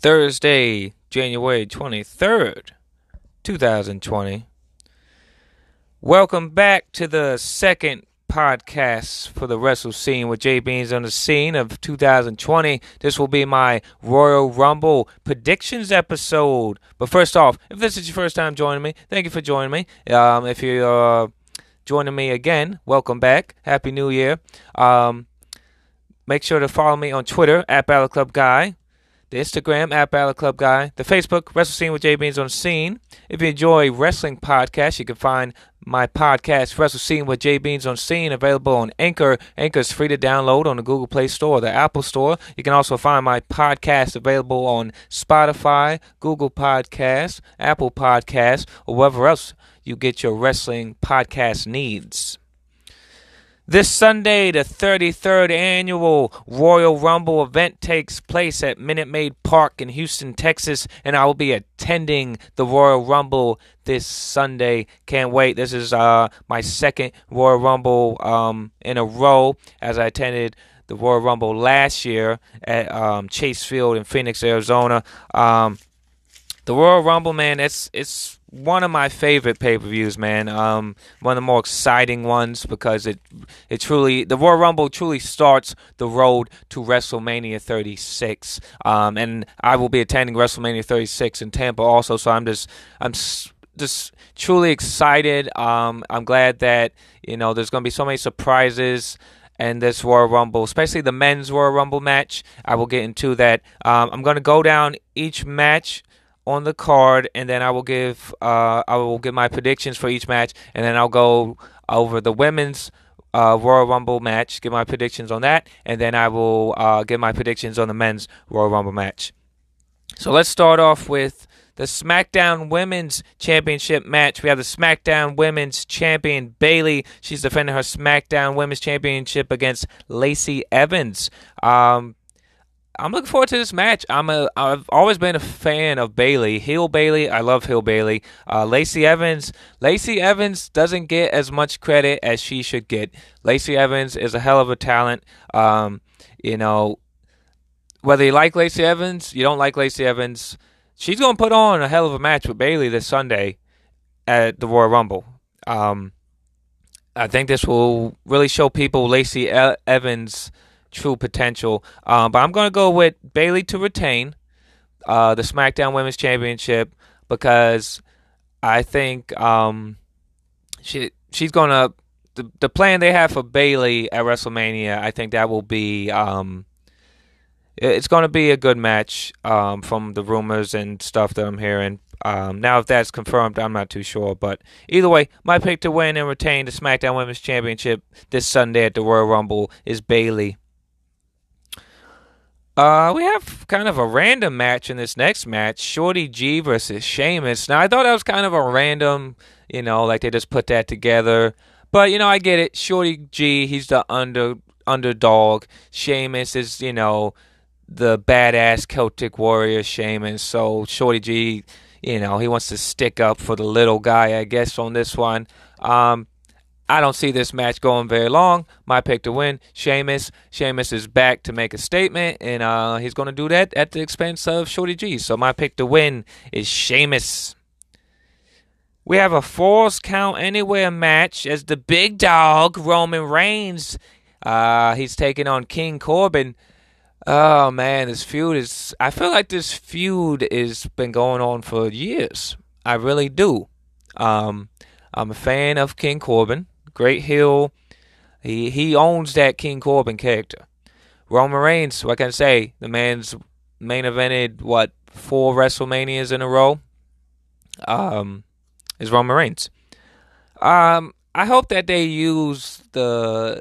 Thursday, January 23rd, 2020. Welcome back to the second podcast for the Wrestle Scene with J Beans on the Scene of 2020. This will be my Royal Rumble predictions episode. But first off, if this is your first time joining me, thank you for joining me. Um, if you're uh, joining me again, welcome back. Happy New Year. Um, make sure to follow me on Twitter at Balor Club Guy the Instagram at Balor Club Guy, the Facebook Wrestle Scene with J Beans on the Scene. If you enjoy wrestling podcasts, you can find my podcast Wrestle Scene with J Beans on Scene available on Anchor. Anchor is free to download on the Google Play Store or the Apple Store. You can also find my podcast available on Spotify, Google Podcasts, Apple Podcasts, or wherever else you get your wrestling podcast needs. This Sunday, the 33rd annual Royal Rumble event takes place at Minute Maid Park in Houston, Texas, and I will be attending the Royal Rumble this Sunday. Can't wait. This is uh, my second Royal Rumble um, in a row as I attended the Royal Rumble last year at um, Chase Field in Phoenix, Arizona. Um, the Royal Rumble, man, it's it's one of my favorite pay per views, man. Um, one of the more exciting ones because it it truly the Royal Rumble truly starts the road to WrestleMania 36. Um, and I will be attending WrestleMania 36 in Tampa also, so I'm just I'm just truly excited. Um, I'm glad that you know there's going to be so many surprises and this Royal Rumble, especially the men's Royal Rumble match. I will get into that. Um, I'm going to go down each match on the card, and then I will give uh, I will give my predictions for each match, and then I'll go over the women's uh, Royal Rumble match, give my predictions on that, and then I will uh, give my predictions on the men's Royal Rumble match. So let's start off with the SmackDown Women's Championship match. We have the SmackDown Women's Champion Bayley. She's defending her SmackDown Women's Championship against Lacey Evans. Um, I'm looking forward to this match. I'm a I've always been a fan of Bayley, Heel Bayley. I love Heel Bayley. Uh, Lacey Evans. Lacey Evans doesn't get as much credit as she should get. Lacey Evans is a hell of a talent. Um, you know, whether you like Lacey Evans, you don't like Lacey Evans, she's gonna put on a hell of a match with Bayley this Sunday at the Royal Rumble. Um, I think this will really show people Lacey Evans' true potential. Um, but I'm going to go with Bayley to retain uh, the SmackDown Women's Championship because I think um, she she's going to the the plan they have for Bayley at WrestleMania. I think that will be um, it's going to be a good match um, from the rumors and stuff that I'm hearing. Um, now, if that's confirmed, I'm not too sure. But either way, my pick to win and retain the SmackDown Women's Championship this Sunday at the Royal Rumble is Bayley. Uh, we have kind of a random match in this next match: Shorty G versus Sheamus. Now, I thought that was kind of a random, you know, like they just put that together. But you know, I get it. Shorty G, he's the under underdog. Sheamus is, you know, the badass Celtic warrior. Sheamus. So Shorty G, you know, he wants to stick up for the little guy, I guess, on this one. Um, I don't see this match going very long. My pick to win, Sheamus. Sheamus is back to make a statement, and uh, he's going to do that at the expense of Shorty G. So my pick to win is Sheamus. We have a Falls Count Anywhere match as the big dog, Roman Reigns. Uh, he's taking on King Corbin. Oh man, this feud is. I feel like this feud has been going on for years. I really do. Um, I'm a fan of King Corbin. Great heel. He he owns that King Corbin character. Roman Reigns, what can I say? The man's main evented what four WrestleManias in a row. Um, is Roman Reigns. Um, I hope that they use the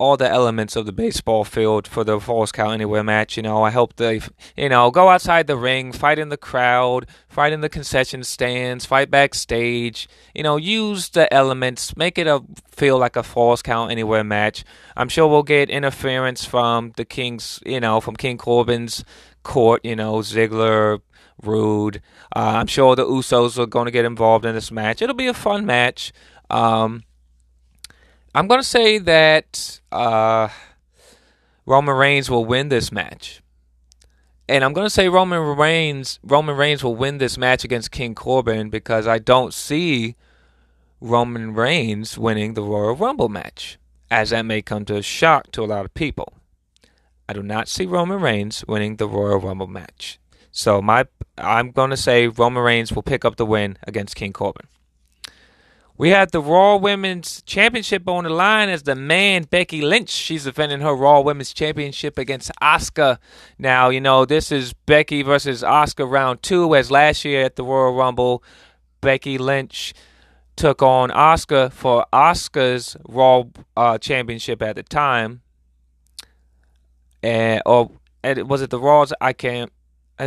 all the elements of the baseball field for the Falls Count Anywhere match. You know, I hope they, you know, go outside the ring, fight in the crowd, fight in the concession stands, fight backstage. You know, use the elements, make it a feel like a Falls Count Anywhere match. I'm sure we'll get interference from the King's, you know, from King Corbin's court. You know, Ziggler, Roode. Uh, I'm sure the Usos are going to get involved in this match. It'll be a fun match. Um, I'm going to say that uh, Roman Reigns will win this match. and I'm gonna say Roman Reigns. Roman Reigns will win this match against King Corbin because I don't see Roman Reigns winning the Royal Rumble match, as that may come to a shock to a lot of people. I do not see Roman Reigns winning the Royal Rumble match. So my I'm going to say Roman Reigns will pick up the win against King Corbin. We have the Raw Women's Championship on the line as the man Becky Lynch. She's defending her Raw Women's Championship against Asuka. Now, you know, this is Becky versus Asuka round two, as last year at the Royal Rumble, Becky Lynch took on Asuka for Asuka's Raw uh, Championship at the time. And, or and was it the Raws? I can't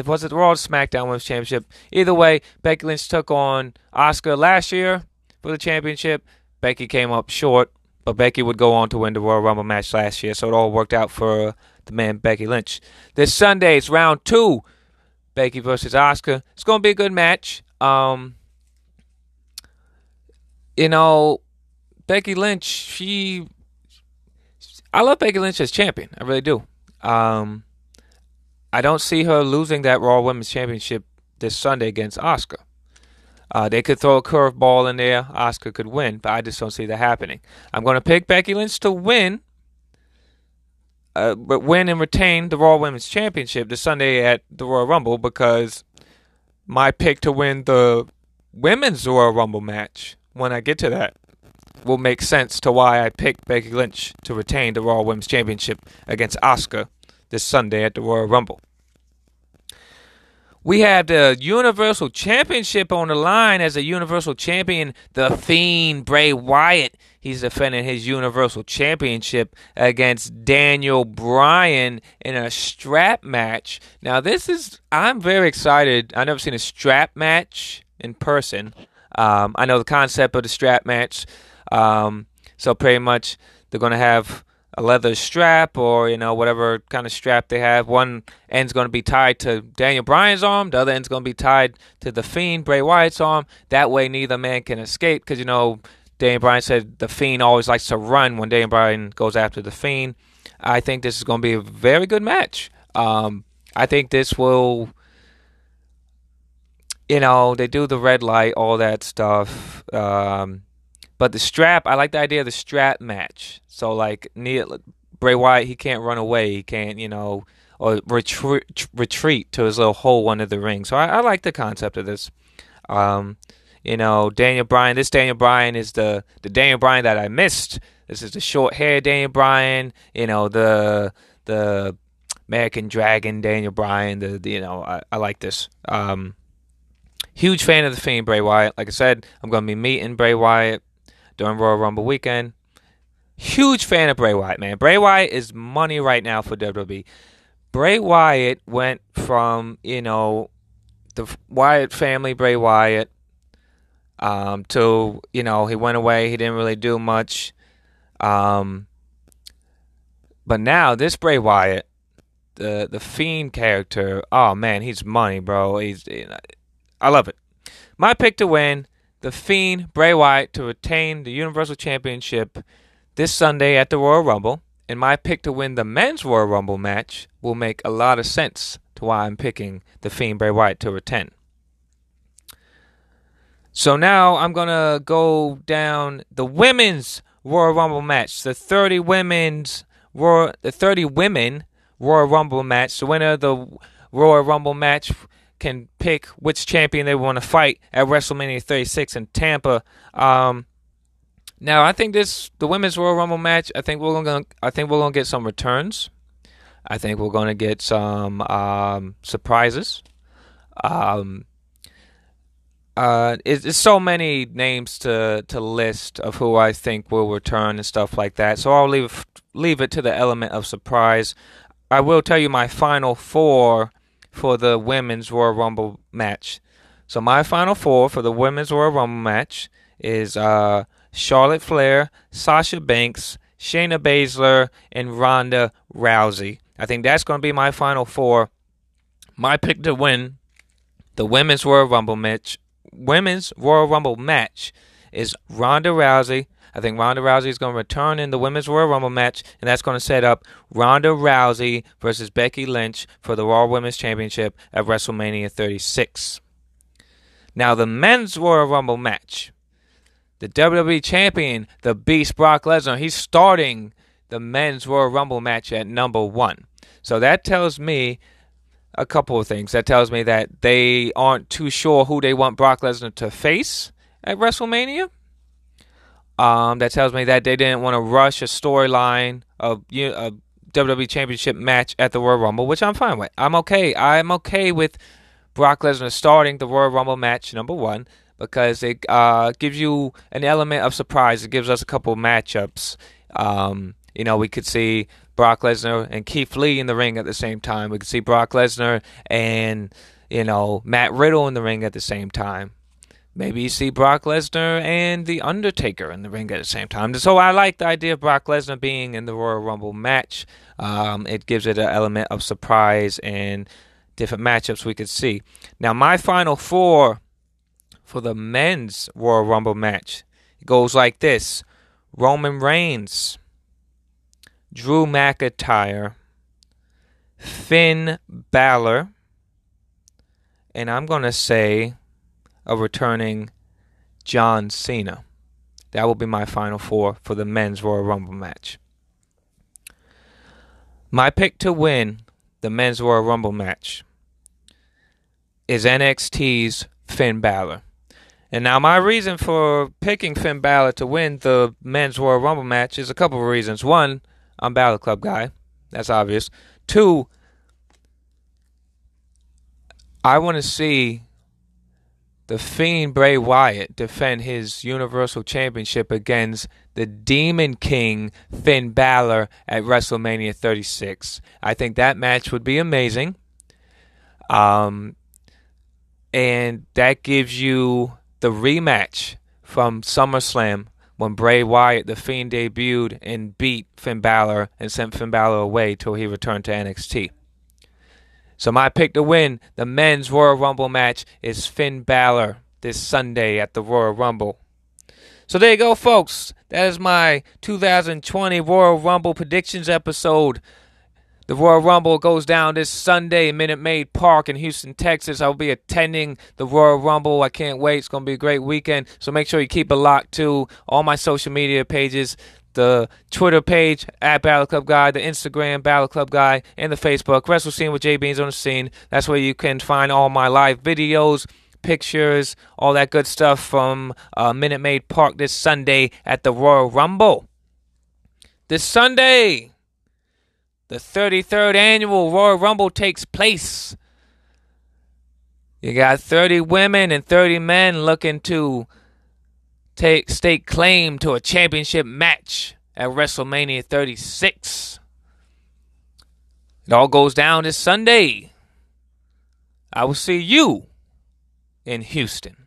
was it the Raw SmackDown Women's Championship? Either way, Becky Lynch took on Asuka last year for the championship. Becky came up short, but Becky would go on to win the Royal Rumble match last year, so it all worked out for the man Becky Lynch. This Sunday it's round two, Becky versus Asuka. It's gonna be a good match. Um, you know, Becky Lynch, she, I love Becky Lynch as champion. I really do. Um, I don't see her losing that Raw Women's Championship this Sunday against Asuka. Uh, they could throw a curveball in there. Asuka could win, but I just don't see that happening. I'm going to pick Becky Lynch to win, uh, but win and retain the Raw Women's Championship this Sunday at the Royal Rumble because my pick to win the Women's Royal Rumble match, when I get to that, will make sense to why I picked Becky Lynch to retain the Raw Women's Championship against Asuka this Sunday at the Royal Rumble. We have the Universal Championship on the line as a Universal Champion, the Fiend Bray Wyatt. He's defending his Universal Championship against Daniel Bryan in a strap match. Now, this is, I'm very excited. I've never seen a strap match in person. Um, I know the concept of the strap match. Um, so, pretty much, they're going to have a leather strap or you know whatever kind of strap they have. One end's going to be tied to Daniel Bryan's arm, the other end's going to be tied to the Fiend Bray Wyatt's arm. That way, neither man can escape because you know Daniel Bryan said the Fiend always likes to run when Daniel Bryan goes after the Fiend. I think this is going to be a very good match. Um, I think this will. You know, they do the red light, all that stuff. Um, but the strap, I like the idea of the strap match. So like Neil Bray Wyatt, he can't run away. He can't, you know, or retreat retreat to his little hole under the ring. So I, I like the concept of this. Um, you know, Daniel Bryan. This Daniel Bryan is the the Daniel Bryan that I missed. This is the short hair Daniel Bryan. You know, the the American Dragon Daniel Bryan. The, the you know, I, I like this. Um, huge fan of the Fiend Bray Wyatt. Like I said, I'm gonna be meeting Bray Wyatt during Royal Rumble weekend. Huge fan of Bray Wyatt, man. Bray Wyatt is money right now for WWE. Bray Wyatt went from, you know, the Wyatt family, Bray Wyatt, um, to, you know, he went away. He didn't really do much. Um, but now, this Bray Wyatt, the the Fiend character, oh man, he's money, bro. He's, I love it. My pick to win the Fiend Bray Wyatt to retain the Universal Championship this Sunday at the Royal Rumble, and my pick to win the men's Royal Rumble match will make a lot of sense to why I'm picking the Fiend Bray Wyatt to retain. So now I'm gonna go down the women's Royal Rumble match, the 30 women's Royal, the 30 women Royal Rumble match. The winner of the Royal Rumble match can pick which champion they want to fight at WrestleMania 36 in Tampa. Um, now, I think this the women's Royal Rumble match. I think we're gonna I think we're gonna get some returns. I think we're gonna get some um, surprises. Um, uh, it's, it's, so many names to to list of who I think will return and stuff like that. So I'll leave leave it to the element of surprise. I will tell you my final four for the women's Royal Rumble match. So my final four for the women's Royal Rumble match is uh, Charlotte Flair, Sasha Banks, Shayna Baszler, and Ronda Rousey. I think that's going to be my final four. My pick to win the women's Royal Rumble match. Women's Royal Rumble match is Ronda Rousey, I think Ronda Rousey is going to return in the Women's Royal Rumble match, and that's going to set up Ronda Rousey versus Becky Lynch for the Raw Women's Championship at WrestleMania 36. Now, the Men's Royal Rumble match. The WWE Champion, the Beast Brock Lesnar, he's starting the Men's Royal Rumble match at number one. So that tells me a couple of things. That tells me that they aren't too sure who they want Brock Lesnar to face at WrestleMania. Um, that tells me that they didn't want to rush a storyline of you know, a WWE Championship match at the Royal Rumble, which I'm fine with. I'm okay. I'm okay with Brock Lesnar starting the Royal Rumble match number one because it uh, gives you an element of surprise. It gives us a couple matchups. Um, you know, we could see Brock Lesnar and Keith Lee in the ring at the same time. We could see Brock Lesnar and, you know, Matt Riddle in the ring at the same time. Maybe you see Brock Lesnar and The Undertaker in the ring at the same time. So I like the idea of Brock Lesnar being in the Royal Rumble match. Um, it gives it an element of surprise and different matchups we could see. Now, my final four for the men's Royal Rumble match goes like this Roman Reigns, Drew McIntyre, Finn Balor, and I'm going to say a returning John Cena. That will be my final four for the men's Royal Rumble match. My pick to win the men's Royal Rumble match is NXT's Finn Balor. And now my reason for picking Finn Balor to win the men's Royal Rumble match is a couple of reasons. One, I'm Balor Club guy. That's obvious. Two, I want to see the Fiend Bray Wyatt defend his Universal Championship against the Demon King Finn Balor at WrestleMania 36. I think that match would be amazing. Um, and that gives you the rematch from SummerSlam when Bray Wyatt, the Fiend, debuted and beat Finn Balor and sent Finn Balor away till he returned to NXT. So my pick to win the men's Royal Rumble match is Finn Balor this Sunday at the Royal Rumble. So there you go, folks. That is my 2020 Royal Rumble predictions episode. The Royal Rumble goes down this Sunday in Minute Maid Park in Houston, Texas. I'll be attending the Royal Rumble. I can't wait. It's going to be a great weekend. So make sure you keep it locked to all my social media pages the Twitter page at Balor Club Guy, the Instagram Balor Club Guy, and the Facebook Wrestle Scene with J Beans on the Scene. That's where you can find all my live videos, pictures, all that good stuff from uh, Minute Maid Park this Sunday at the Royal Rumble. This Sunday, the 33rd annual Royal Rumble takes place. You got 30 women and 30 men looking to take stake claim to a championship match at WrestleMania 36. It all goes down this Sunday. I will see you in Houston.